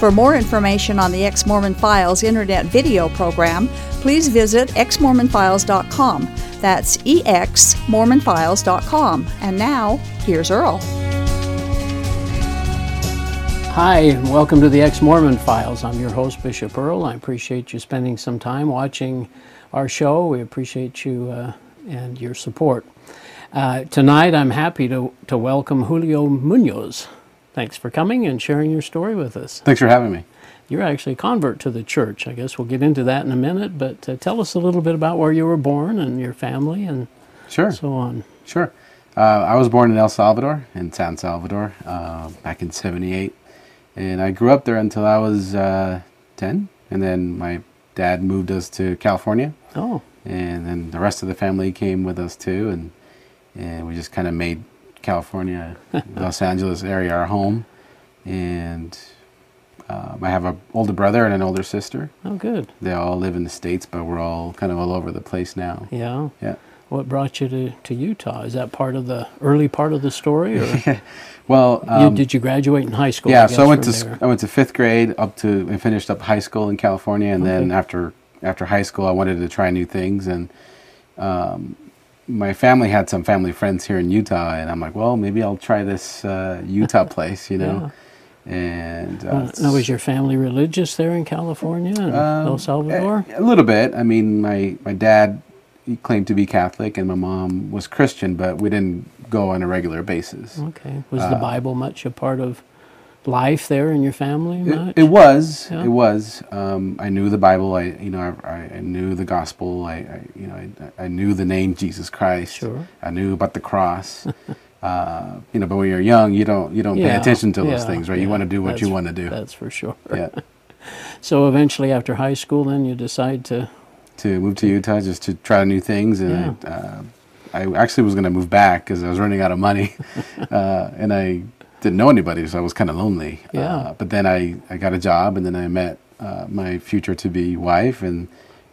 For more information on the Ex Mormon Files internet video program, please visit exmormonfiles.com. That's exmormonfiles.com. And now, here's Earl. Hi, and welcome to the Ex Mormon Files. I'm your host, Bishop Earl. I appreciate you spending some time watching our show. We appreciate you uh, and your support. Uh, tonight, I'm happy to, to welcome Julio Munoz. Thanks for coming and sharing your story with us. Thanks for having me. You're actually a convert to the church. I guess we'll get into that in a minute, but uh, tell us a little bit about where you were born and your family and Sure. so on. Sure. Uh, I was born in El Salvador, in San Salvador, uh, back in 78. And I grew up there until I was uh, 10. And then my dad moved us to California. Oh, And then the rest of the family came with us too. And, and we just kind of made California, Los Angeles area our home. And um, I have an older brother and an older sister. oh, good. They all live in the States, but we're all kind of all over the place now. Yeah. Yeah. What brought you to, to Utah? Is that part of the early part of the story, or Well, you, um, did you graduate in high school? yeah, guess, so I went to there? I went to fifth grade up to and finished up high school in California, and then after after high school, I wanted to try new things, and um, my family had some family friends here in Utah, and I'm like, well, maybe I'll try this uh, Utah place, you know, and uh, Uh, now, was your family religious there in California and um, El Salvador? A, a little bit. I mean, my my dad he claimed to be Catholic, and my mom was Christian, but we didn't go on a regular basis. okay. Was the Bible much a part of life there in your family? Much? It, it was. Yeah. It was. Um, I knew the Bible. I, you know, I, I knew the gospel. I, I you know, I, I knew the name Jesus Christ. Sure. I knew about the cross. uh, you know, but when you're young, you don't you don't pay attention to those yeah, things, right? You want to do what you want to do. That's for sure. Yeah. So eventually, after high school, then you decide to. to move to Utah just to try new things, and I, uh, I actually was going to move back because I was running out of money, uh, and I didn't know anybody, so I was kind of lonely. Yeah. Uh, but then I, I got a job, and then I met uh, my future to be wife, and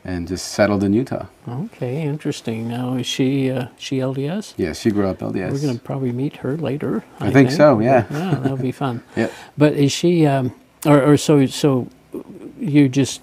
and just settled in Utah. Okay, interesting. Now, is she uh, she LDS? Yeah, she grew up LDS. We're going to probably meet her later. I think so, yeah. Yeah, that'll be fun. Yep. But is she, um, or, or so so, you just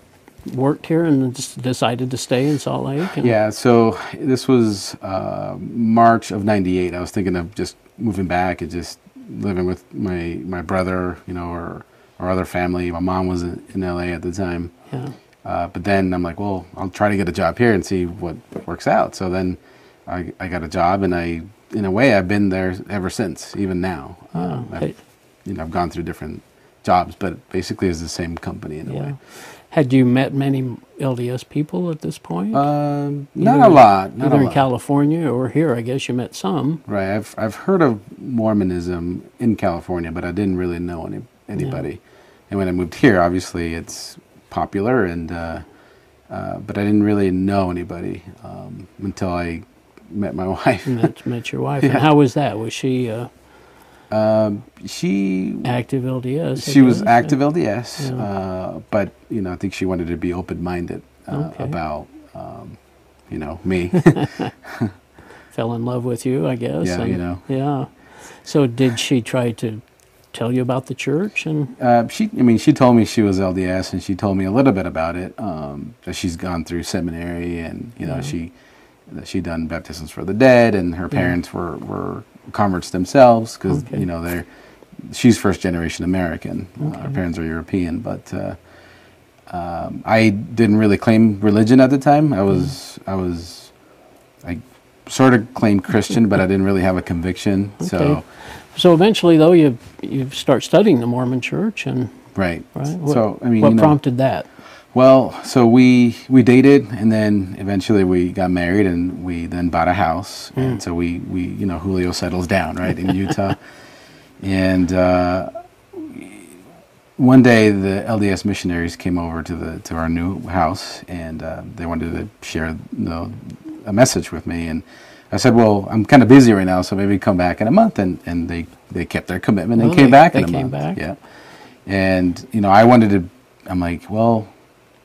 worked here and just decided to stay in Salt Lake? Yeah, so this was uh, March of '98. I was thinking of just moving back and just living with my my brother, you know, or or other family. My mom was in, in LA at the time. Yeah. Uh, but then I'm like, well, I'll try to get a job here and see what works out. So then I, I got a job, and I, in a way, I've been there ever since, even now. Um, Oh, hey. I've, you know, I've gone through different jobs, but basically it's the same company in a Yeah. way. Had you met many LDS people at this point? Um, not Either- a lot. Not Either a in lot. California or here, I guess you met some. Right. I've I've heard of Mormonism in California, but I didn't really know any anybody. And when I moved here, obviously it's popular, and uh, uh, but I didn't really know anybody um, until I met my wife. Met, met your wife. And how was that? Was she uh, Um, she active LDS? She was active LDS, Yeah. uh, but you know I think she wanted to be open minded uh, Okay. about um, you know me. Fell in love with you, I guess. Yeah, and- you know. Yeah. So did she try to tell you about the church and? Uh, she, I mean, she told me she was LDS, and she told me a little bit about it. Um, that she's gone through seminary, and you know, Yeah. she that she done baptisms for the dead, and her parents were were converts themselves because Okay. you know they're she's first generation American. Uh, her parents are European, but uh, um, I didn't really claim religion at the time. I was I was I sort of claimed Christian, but I didn't really have a conviction. Okay. So So eventually, though, you you start studying the Mormon Church, and right. right. What, So I mean, what you know, prompted that? Well, so we we dated, and then eventually we got married, and we then bought a house, and so we we you know Julio settles down right in Utah, and uh, one day the LDS missionaries came over to the to our new house, and uh, they wanted to share you know, a message with me, and I said, well, I'm kind of busy right now, so maybe come back in a month. And, and they, they kept their commitment and Oh, came they- back they in a came month. back? Yeah. And, you know, I wanted to, I'm like, well,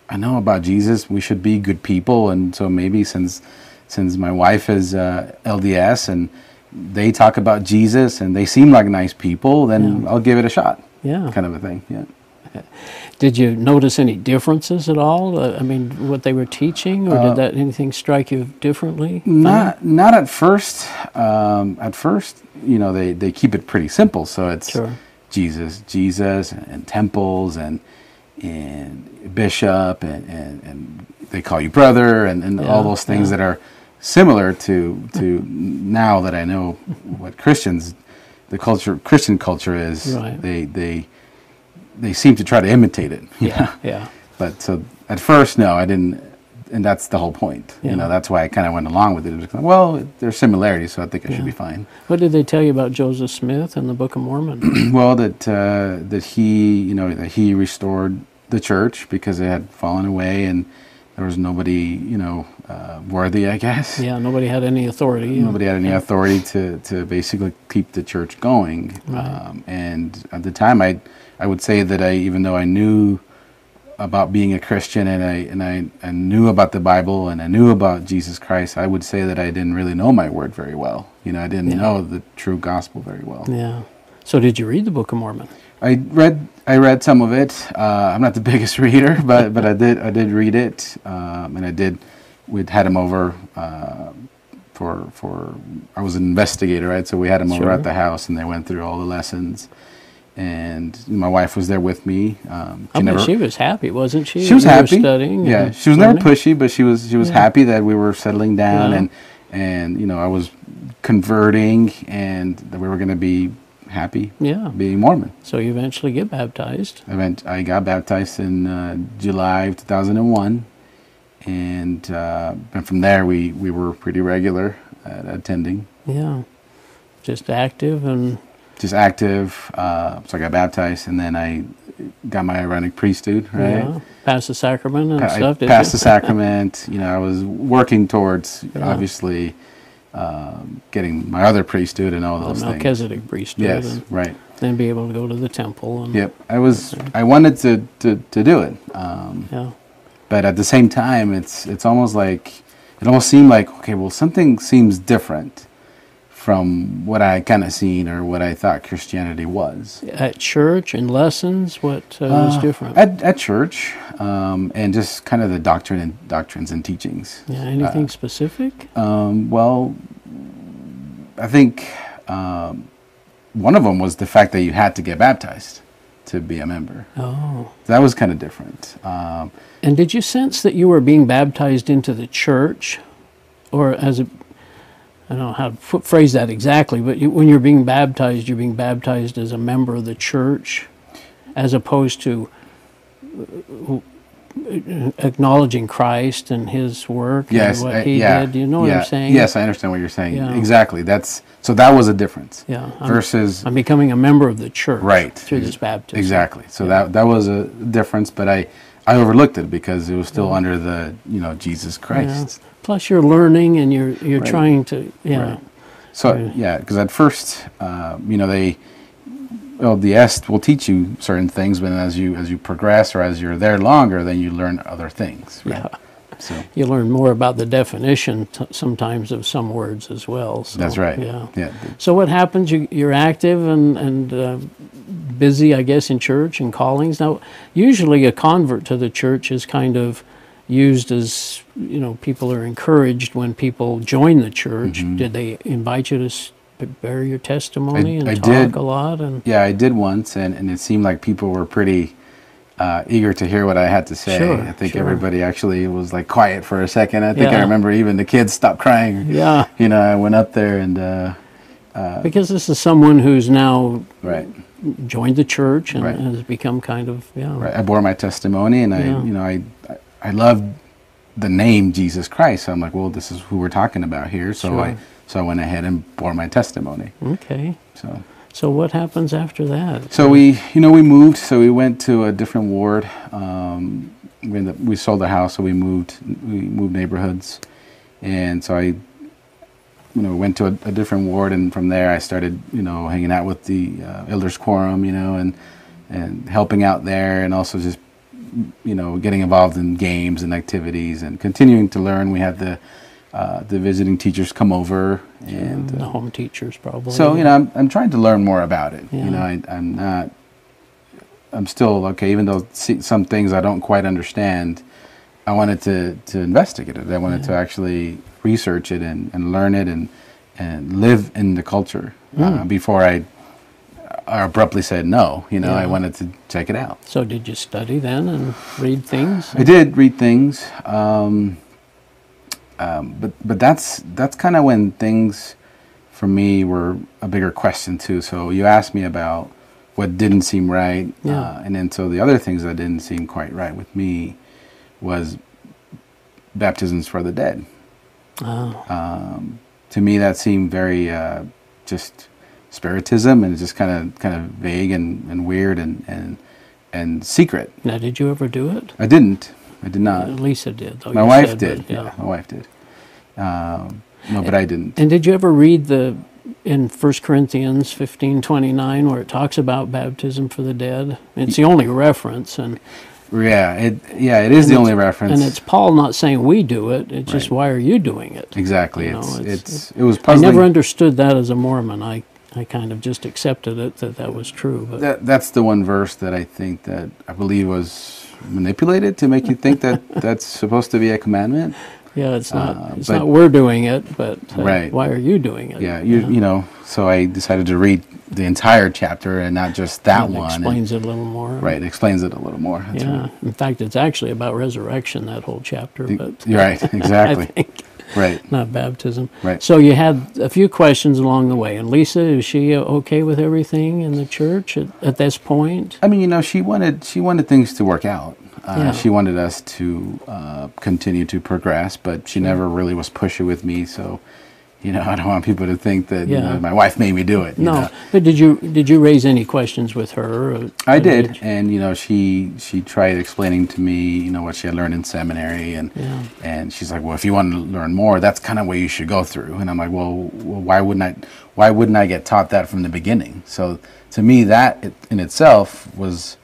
I know about Jesus. We should be good people. And so maybe since, since my wife is uh, LDS and they talk about Jesus and they seem like nice people, then Yeah. I'll give it a shot. Yeah. Kind of a thing. Yeah. Did you notice any differences at all? Uh, I mean, what they were teaching, or Uh, did that anything strike you differently? Not not at first. Um, at first, you know, they, they keep it pretty simple. So it's Sure. Jesus, Jesus, and, and temples, and and bishop, and, and, and they call you brother, and, and all those things yeah. that are similar to to now that I know what Christians, the culture, Christian culture is. Right. They they they seem to try to imitate it. you know? Yeah, yeah, But so at first, no, I didn't, and that's the whole point. Yeah. You know, that's why I kind of went along with it. It was like, well, there's similarities, so I think I should be fine. What did they tell you about Joseph Smith and the Book of Mormon? well, that uh, that he, you know, that he restored the church because it had fallen away, and there was nobody, you know, uh, worthy, I guess. yeah, nobody had any authority. Nobody had any authority to, to basically keep the church going. Right. Um, and at the time, I I would say that I even though I knew about being a Christian and I and I, I knew about the Bible and I knew about Jesus Christ, I would say that I didn't really know my word very well. You know, I didn't Yeah. know the true gospel very well. Yeah. So did you read the Book of Mormon? I read I read some of it. Uh, I'm not the biggest reader, but but I did I did read it, um, and I did. We'd had him over uh, for for I was an investigator, right? So we had him over Sure. at the house, and they went through all the lessons. And my wife was there with me. Um, I mean, she was happy, wasn't she? she was You happy. studying. Yeah, she was never pushy, but she was she was Yeah. happy that we were settling down Yeah. and and you know I was converting and that we were going to be happy Yeah. being Mormon. So you eventually get baptized. I went. I got baptized in uh, July of 2001, and uh, and from there we we were pretty regular at attending, Yeah. Just active and just active. Uh, so I got baptized, and then I got my Aaronic priesthood. Right. yeah, pass the sacrament and Pa- stuff. passed the sacrament. You know, I was working towards Yeah. obviously um, getting my other priesthood and all the those things. Melchizedek priesthood, Yes. and Right. then be able to go to the temple. And, Yep. I was. I wanted to to, to do it. Um, Yeah. but at the same time it's it's almost like it almost seemed like okay well something seems different from what i kind of seen or what i thought christianity was At church and lessons, what uh, was Uh, different? at, at church um, and just kind of the doctrine and doctrines and teachings yeah. Anything specific? um, well i think um, one of them was the fact that you had to get baptized to be a member Oh. that was kind of different um, And did you sense that you were being baptized into the church, or as a I don't know how to phrase that exactly, but you, when you're being baptized, you're being baptized as a member of the church, as opposed to uh, acknowledging Christ and His work Yes, and what I- He yeah, did. You know what I'm saying? Yes, I understand what you're saying. Yeah. Exactly. That's so that was a difference. Yeah. I'm, Versus I'm becoming a member of the church. right Through this baptism. Exactly. So Yeah. that that was a difference, but I I overlooked it because it was still under the you know Jesus Yeah. Christ. Plus, you're learning and you're you're Right. trying to yeah. Right. So yeah, because at first uh, you know they well the est will teach you certain things, but as you as you progress or as you're there longer, then you learn other things. Right? Yeah. So you learn more about the definition t- sometimes of some words as well. So, that's right. Yeah. Yeah. So what happens? You, you're active and and uh, busy, I guess, in church and callings. Now, usually a convert to the church is kind of used as you know people are encouraged when people join the church. Did they invite you to bear your testimony. I- and I talk did. a lot? And Yeah, I did once, and, and it seemed like people were pretty uh, eager to hear what I had to say. Sure, I think sure. everybody actually was like quiet for a second. I think Yeah. I remember even the kids stopped crying. yeah, You know, I went up there and uh, because this is someone who's now right, joined the church and Right. has become kind of yeah. right. I bore my testimony, and I, Yeah. you know, I, I, I loved the name Jesus Christ. So I'm like, well, this is who we're talking about here. So I, Sure. So I went ahead and bore my testimony. Okay. So. So what happens after that? So we, you know, we moved. So we went to a different ward. Um, we, up, we sold the house, so we moved. We moved neighborhoods, and so I, you know went to a, a different ward, and from there I started you know hanging out with the uh, elders quorum, you know, and and helping out there, and also just you know getting involved in games and activities, and continuing to learn. We had the uh, the visiting teachers come over, and the uh, home teachers probably. so you know I'm I'm trying to learn more about it. Yeah. You know I, I'm not. I'm still okay, even though see, some things I don't quite understand. I wanted to, to investigate it. I wanted to actually research it and, and learn it and and live in the culture Hmm. uh, before I uh, abruptly said no. You know, I wanted to check it out. So did you study then and read things? I did read things, um, um, but but that's that's kind of when things for me were a bigger question too. So you asked me about what didn't seem right, Yeah. uh, and then so the other things that didn't seem quite right with me was baptisms for the dead. Oh, Um, to me, that seemed very uh, just spiritism and just kind of kind of vague and, and weird and, and and secret. now did you ever do it? I didn't. I did not. Lisa did. Though My wife said, did. but, yeah. my wife did. Um, no, but I didn't. And did you ever read the in 1 Corinthians 15:29 where it talks about baptism for the dead? It's the only reference and Yeah, it yeah it is the only reference. and it's Paul not saying we do it. It's just why are you doing it? exactly. you know, it's, it's- it's it was I never understood that as a Mormon. I I kind of just accepted it that that was true. But that, that's the one verse that I think that I believe was manipulated to make you think that that's supposed to be a commandment. yeah, it's not uh, it's but- not we're doing it, but uh, Right. why are you doing it? Yeah, you you know. So I decided to read the entire chapter and not just that It one. and- explains it a little more. right, it explains it a little more. That's Yeah. right. In fact, it's actually about resurrection that whole chapter, but You're right, exactly. Right. not baptism. Right. So you had a few questions along the way, and Lisa, is she okay with everything in the church at, at this point? I mean, you know, she wanted she wanted things to work out. Uh, Yeah. She wanted us to uh, continue to progress, but she never really was pushy with me. So, you know, I don't want people to think that you know, my wife made me do it. you No, know. but did you did you raise any questions with her? or- I did, you- and you know, she she tried explaining to me, you know, what she had learned in seminary, and Yeah. and she's like, well, if you want to learn more, that's kind of what you should go through. And I'm like, well, well, why wouldn't I? Why wouldn't I get taught that from the beginning? So to me, that in itself was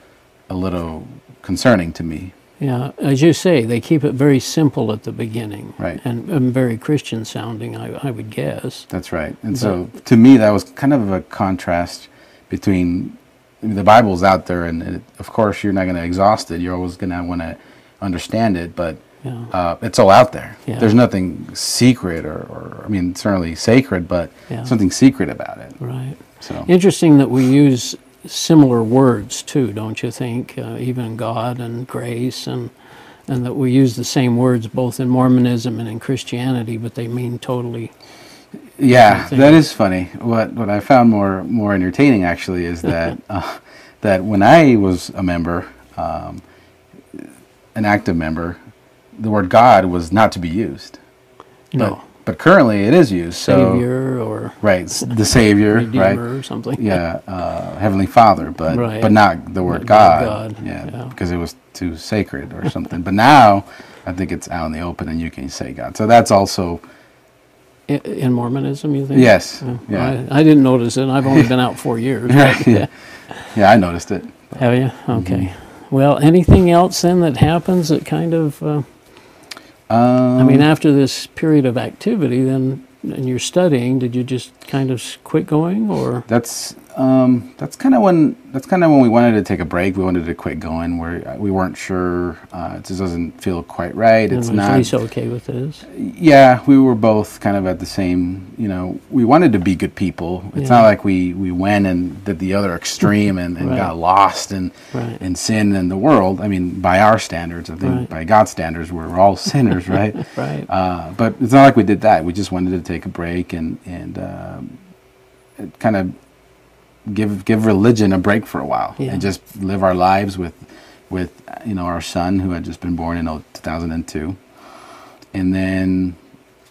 a little concerning to me. Yeah, as you say, they keep it very simple at the beginning, Right. And, and very Christian sounding, I, I would guess. That's right. And so to me, that was kind of a contrast between I mean, the Bible's out there, and it, of course, you're not going to exhaust it. You're always going to want to understand it, but Yeah. uh, it's all out there. Yeah. There's nothing secret, or, or I mean, certainly sacred, but Yeah. something secret about it. Right. So Interesting that we use similar words too, don't you think? Uh, even God and grace, and and that we use the same words both in Mormonism and in Christianity, but they mean totally. yeah, that is funny. What what I found more more entertaining actually is that uh, that when I was a member, um, an active member, the word God was not to be used. No, but currently it is used. So Savior or right, the Savior, Redeemer right? or something. Yeah, uh, Heavenly Father, but Right. but not the word Not God. God, Yeah, yeah. because it was too sacred or something. but now I think it's out in the open and you can say God. So that's also In Mormonism, you think? yes, Oh, yeah, I, I didn't notice it. I've only been out four years. Right, yeah, yeah. I noticed it. Have you? Okay. Mm-hmm. Well, anything else then that happens that kind of, uh, Um, I mean, after this period of activity, then, and you're studying, did you just kind of quit going or? That's um, that's kind of when that's kind of when we wanted to take a break. We wanted to quit going. Where we weren't sure. Uh, it just doesn't feel quite right. and It's not. Lisa okay with this? Yeah, we were both kind of at the same. You know, we wanted to be good people. It's Yeah. not like we we went and did the other extreme and, and Right. got lost in Right. in sin and the world. I mean, by our standards, I think Right. by God's standards, we're all sinners, right? Right. Uh, but it's not like we did that. We just wanted to take a break and and um, kind of give give religion a break for a while Yeah. and just live our lives with with you know our son who had just been born in 2002, and then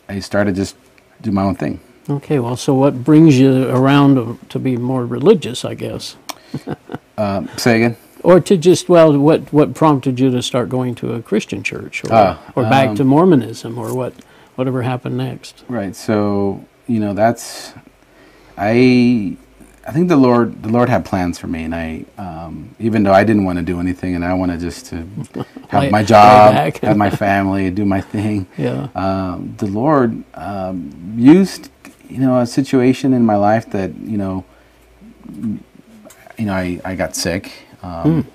I started just do my own thing. Okay, well, so what brings you around to, be more religious, I guess? Um, say again. Or to just, well, what, what prompted you to start going to a Christian church or, Ah, or back um, to Mormonism or what, whatever happened next? Right. So you know, that's I I think the Lord the Lord had plans for me, and I um, even though I didn't want to do anything, and I wanted just to have Lay- my job, have my family, do my thing. Yeah. Um, the Lord um, used you know a situation in my life that you know you know I, I got sick um,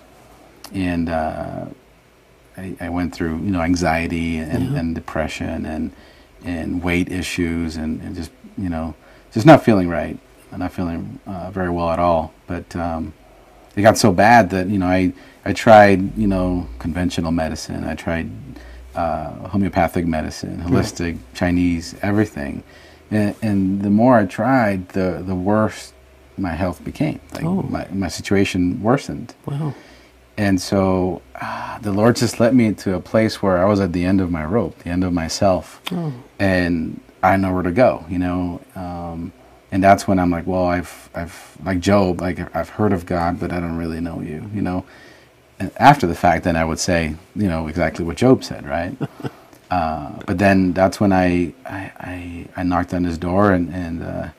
and uh, I, I went through you know anxiety and, Yeah. and depression and and weight issues and, and just you know just not feeling right not feeling uh, very well at all but um, it got so bad that you know I I tried you know conventional medicine I tried uh, homeopathic medicine holistic Chinese everything and, and the more I tried the the worse my health became like Oh. my, my situation worsened Wow. and so uh, the Lord just led me to a place where I was at the end of my rope, the end of myself, Oh. and I know where to go, you know. Um, and that's when I'm like, well, I've, I've, like Job, like I've heard of God, but I don't really know you, you know. And after the fact, then I would say, you know, exactly what Job said, right? uh, but then that's when I, I, I, I knocked on his door and, and, uh,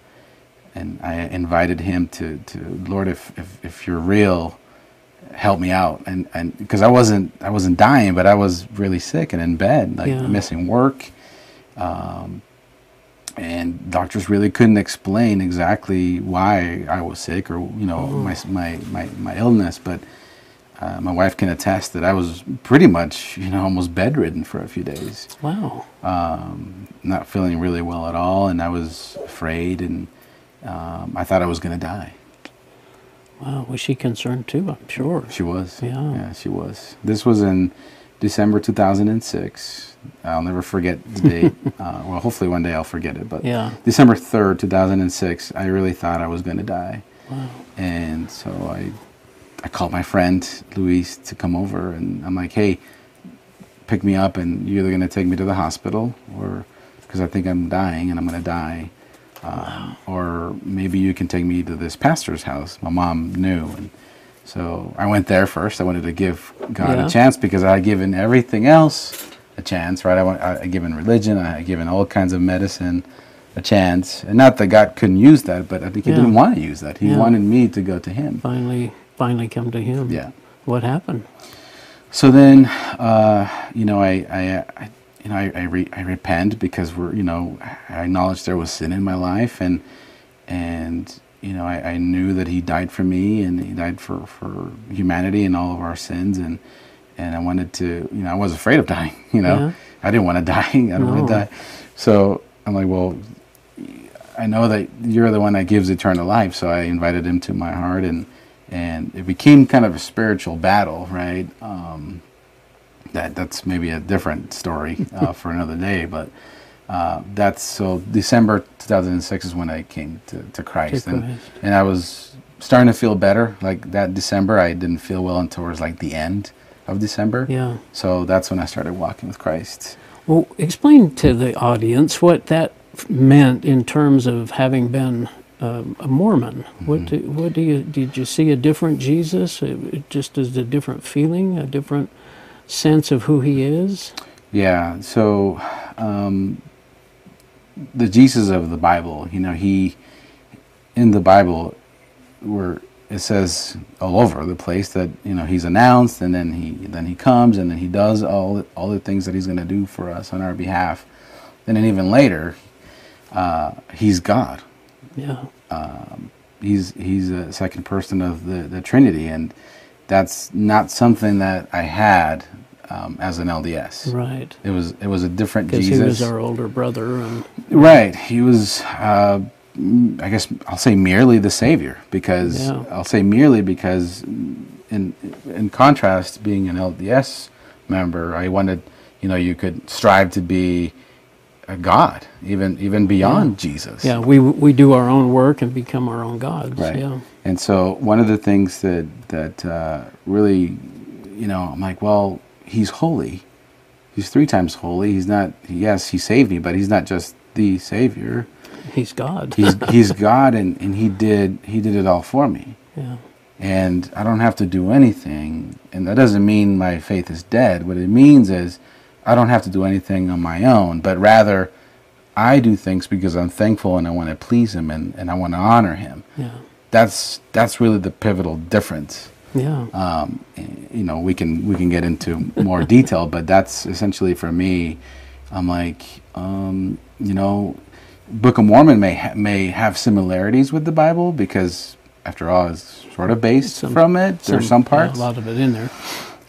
and I invited him to, to Lord, if, if, if you're real, help me out and and because I wasn't I wasn't dying but I was really sick and in bed like Yeah. missing work um, and doctors really couldn't explain exactly why I was sick or you know my, my my my illness but uh, my wife can attest that I was pretty much you know almost bedridden for a few days Wow. um, not feeling really well at all and I was afraid and um, I thought I was going to die Wow. Was she concerned too? I'm sure. She was. Yeah. Yeah, she was. This was in December 2006. I'll never forget the date. uh, well, hopefully one day I'll forget it. But Yeah. December 3rd, 2006, I really thought I was going to die. Wow. And so I, I called my friend Luis to come over, and I'm like, hey, pick me up, and you're either going to take me to the hospital, or because I think I'm dying and I'm going to die, um, or maybe you can take me to this pastor's house. My mom knew, and so I went there first. I wanted to give God Yeah. a chance because I had given everything else a chance, right? I, want, I had given religion, I had given all kinds of medicine a chance, and not that God couldn't use that, but I think He Yeah. didn't want to use that. He Yeah. wanted me to go to Him. Finally, finally come to him. Yeah. What happened? So then, uh, you know, I, I, I you know, I, I, re, I repent because we're, you know, I acknowledge there was sin in my life, and and you know, I, I knew that He died for me, and He died for for humanity and all of our sins, and and I wanted to, you know, I was afraid of dying. You know, Yeah. I didn't want to die. I don't want to die. So I'm like, well, I know that you're the one that gives eternal life. So I invited him to my heart, and and it became kind of a spiritual battle, right? Um, that that's maybe a different story uh, for another day, but uh, that's so December 2006 is when I came to, to Christ, To and Christ. and I was starting to feel better. Like that December, I didn't feel well until towards like the end of December. Yeah. So that's when I started walking with Christ. Well, explain to the audience what that meant in terms of having been um, a Mormon. What do, what do you did you see a different Jesus? It, it just as a different feeling, a different sense of who he is. Yeah. So, um, the Jesus of the Bible, you know, he in the Bible, where it says all over the place that you know he's announced, and then he then he comes, and then he does all all the things that he's going to do for us on our behalf. And then even later, uh, he's God. Yeah. He's he's a second person of the the Trinity, and that's not something that I had um, as an LDS. Right. It was it was a different Jesus. he was our older brother, and Right. He was, uh, I guess I'll say merely the Savior because Yeah. I'll say merely because in in contrast, being an LDS member, I wanted, you know, you could strive to be a God, even even beyond Jesus. yeah, we we do our own work and become our own gods. Right. Yeah. And so one of the things that that uh, really, you know, I'm like, well, he's holy. He's three times holy. He's not. Yes, he saved me, but he's not just the Savior. He's God. he's he's God and, and he did he did it all for me. yeah. And I don't have to do anything. And that doesn't mean my faith is dead. What it means is I don't have to do anything on my own, but rather I do things because I'm thankful and I want to please Him and, and I want to honor Him. Yeah. That's that's really the pivotal difference. Yeah. Um, you know, we can we can get into more detail, but that's essentially for me. I'm like, um, you know, Book of Mormon may ha- may have similarities with the Bible because, after all, it's sort of based Some- from it. There's some yeah, parts, a lot of it in there.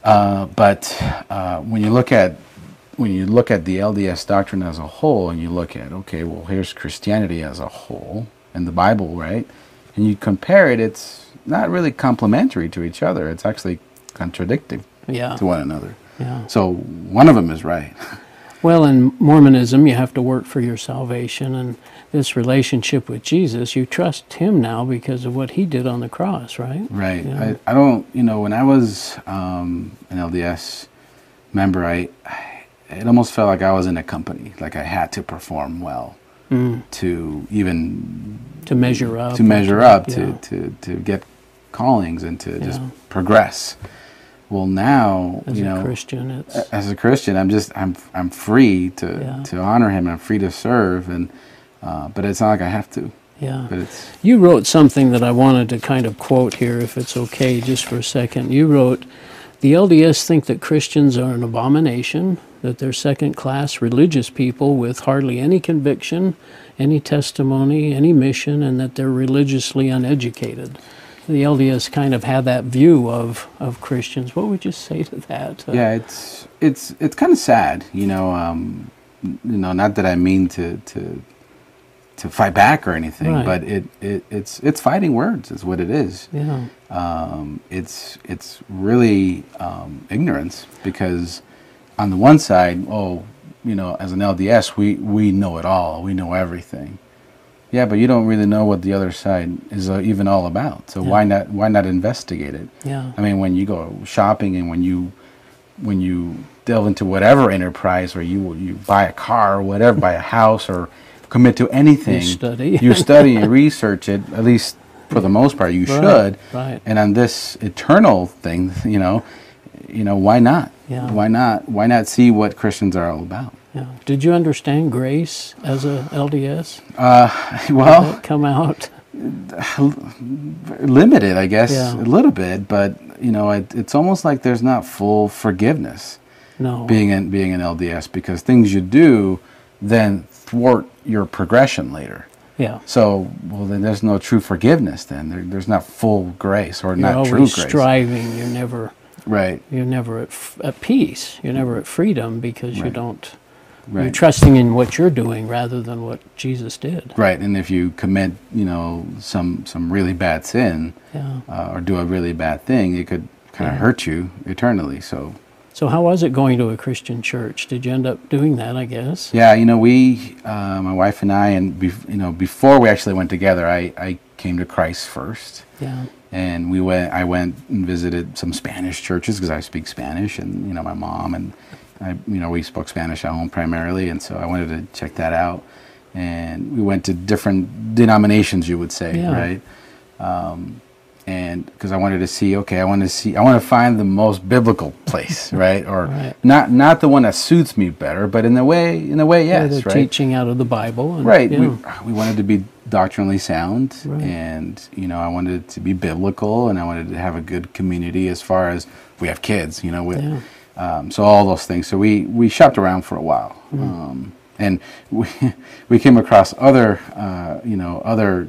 uh, but uh, when you look at when you look at the LDS doctrine as a whole, and you look at okay, well, here's Christianity as a whole and the Bible, right? And you compare it, it's not really complementary to each other. It's actually contradicting Yeah. to one another. Yeah. So one of them is right. Well, in Mormonism, you have to work for your salvation, and this relationship with Jesus, you trust Him now because of what He did on the cross, right? Right. Yeah. I, I don't, you know, when I was um, an LDS member, I, I, it almost felt like I was in a company, like I had to perform well Mm. to even To measure up. to measure up yeah. to, to, to get callings and to just progress. Well, now As you a know, Christian, it's as a Christian, I'm just I'm I'm free to Yeah. to honor Him. I'm free to serve, and uh, but it's not like I have to. yeah. But it's You wrote something that I wanted to kind of quote here, if it's okay, just for a second. You wrote, The LDS think that Christians are an abomination, that they're second class religious people with hardly any conviction, any testimony, any mission, and that they're religiously uneducated. The LDS kind of had that view of, of Christians. What would you say to that? Uh, yeah, it's it's it's kind of sad, you know. Um, you know, not that I mean to to to fight back or anything, Right. but it, it it's it's fighting words is what it is. Yeah. um, it's it's really um, ignorance because on the one side, oh, you know, as an LDS, we we know it all, we know everything. Yeah, but you don't really know what the other side is uh, even all about. So why not why not investigate it? Yeah. I mean, when you go shopping and when you when you delve into whatever enterprise or you you buy a car or whatever, buy a house or commit to anything, you study. you study and research it. At least for the most part, you Right, should. right. And on this eternal thing, you know, you know, why not? Yeah. Why not? Why not see what Christians are all about? Yeah. Did you understand grace as a LDS? Uh, well, That come out? limited, I guess, Yeah. a little bit, but you know, it, it's almost like there's not full forgiveness. No. being in being an LDS because things you do then thwart your progression later. yeah. So, well, then there's no true forgiveness. Then there, there's not full grace or You're not true always grace. striving. You're never Right, you're never at, f- at peace. You're never at freedom because you Right. You're trusting in what you're doing rather than what Jesus did. right. And if you commit, you know, some some really bad sin Yeah. uh, or do a really bad thing, it could kind of Yeah. hurt you eternally. So, So how was it going to a Christian church? Did you end up doing that? I guess. yeah, you know, we, uh, my wife and I, and bef- you know, before we actually went together, I I came to Christ first. Yeah. and we went i went and visited some spanish churches because i speak spanish and you know my mom and i you know we spoke spanish at home primarily and so i wanted to check that out and we went to different denominations you would say Yeah. right um, and because i wanted to see okay i want to see i want to find the most biblical place right or Right. not not the one that suits me better but in the way in the way yes they're right teaching out of the Bible. And, right Yeah. we, we wanted to be doctrinally sound Right. and you know i wanted it to be biblical and i wanted to have a good community as far as we have kids you know with, Yeah. Um, so all those things so we we shopped around for a while Mm. um, and we we came across other uh, you know other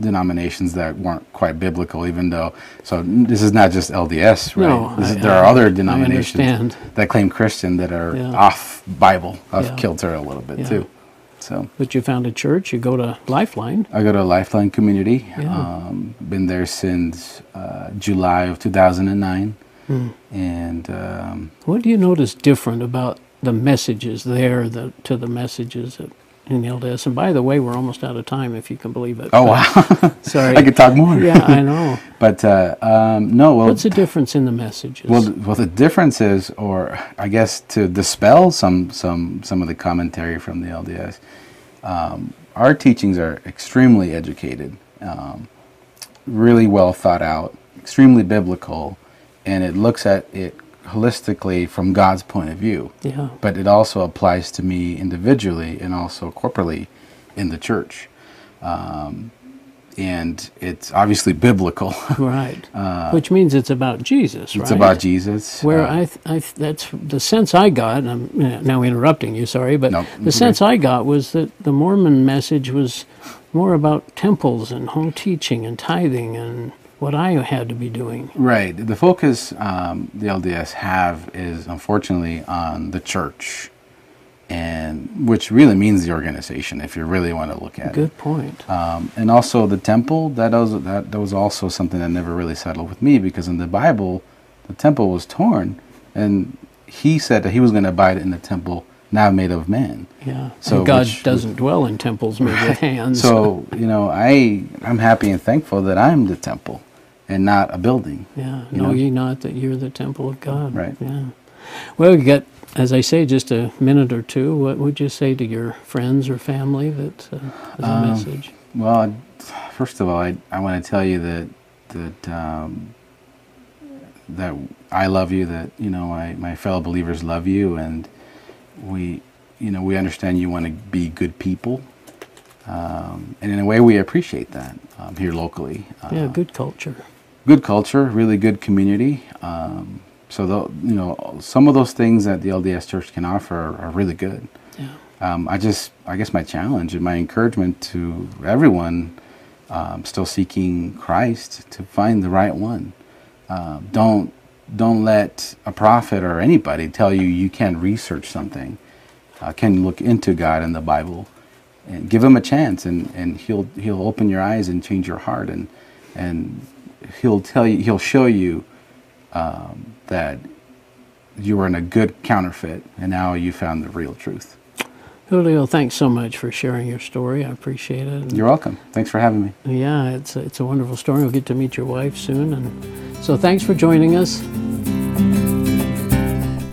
denominations that weren't quite biblical even though so this is not just lds right No, is- I- there are I- other denominations that claim christian that are Yeah. off bible off Yeah. kilter a little bit Yeah. too so But you found a church. You go to Lifeline. I go to Lifeline Community. Yeah. Um, been there since uh, July of 2009. Hmm. And um, What do you notice different about the messages there the, to the messages at, in LDS? And by the way, we're almost out of time, if you can believe it. oh But- wow, Sorry. I could talk more. yeah, I know. But uh, um, no, well, What's the difference in the messages? well, well, the difference is, or I guess to dispel some some some of the commentary from the LDS, um, our teachings are extremely educated, um, really well thought out, extremely biblical, and it looks at it holistically from God's point of view. Yeah. But it also applies to me individually and also corporately in the church. Um, and it's obviously biblical. Right. Which means it's about Jesus, right? Uh, it's about Jesus. Where Uh, I, th- I th- that's the sense I got. And I'm uh, now interrupting you. Sorry, but Nope, the sense I got was that the Mormon message was more about temples and home teaching and tithing and what I had to be doing. Right. The focus um, the LDS have is unfortunately on the church, and which really means the organization. If you really want to look at it. Good point. um, and also the temple that was that, that was also something that never really settled with me because in the bible the temple was torn and he said that he was going to abide in the temple now made of man Yeah. So and God which- doesn't dwell in temples made with hands. so you know i i'm happy and thankful that i'm the temple and not a building Yeah, You know know? ye not that you're the temple of God. Right. Yeah. Well, you got, as I say, just a minute or two. What would you say to your friends or family that uh, as a Um, message? well first of all i, I want to tell you that that um, that i love you that you know my, my fellow believers love you and we you know we understand you want to be good people um, and in a way we appreciate that um, here locally uh, yeah, good culture. Good culture really good community um, so the, you know some of those things that the lds church can offer are, are really good Yeah. um, I just, I guess my challenge and my encouragement to everyone um, still seeking Christ to find the right one. Um, don't, don't let a prophet or anybody tell you you can't research something. Uh, can look into God in the Bible, and give him a chance, and, and he'll he'll open your eyes and change your heart, and and he'll tell you he'll show you um, that you were in a good counterfeit, and now you found the real truth. Julio, thanks so much for sharing your story. I appreciate it. And You're welcome. Thanks for having me. yeah, it's a, it's a wonderful story. We'll get to meet your wife soon, and so thanks for joining us.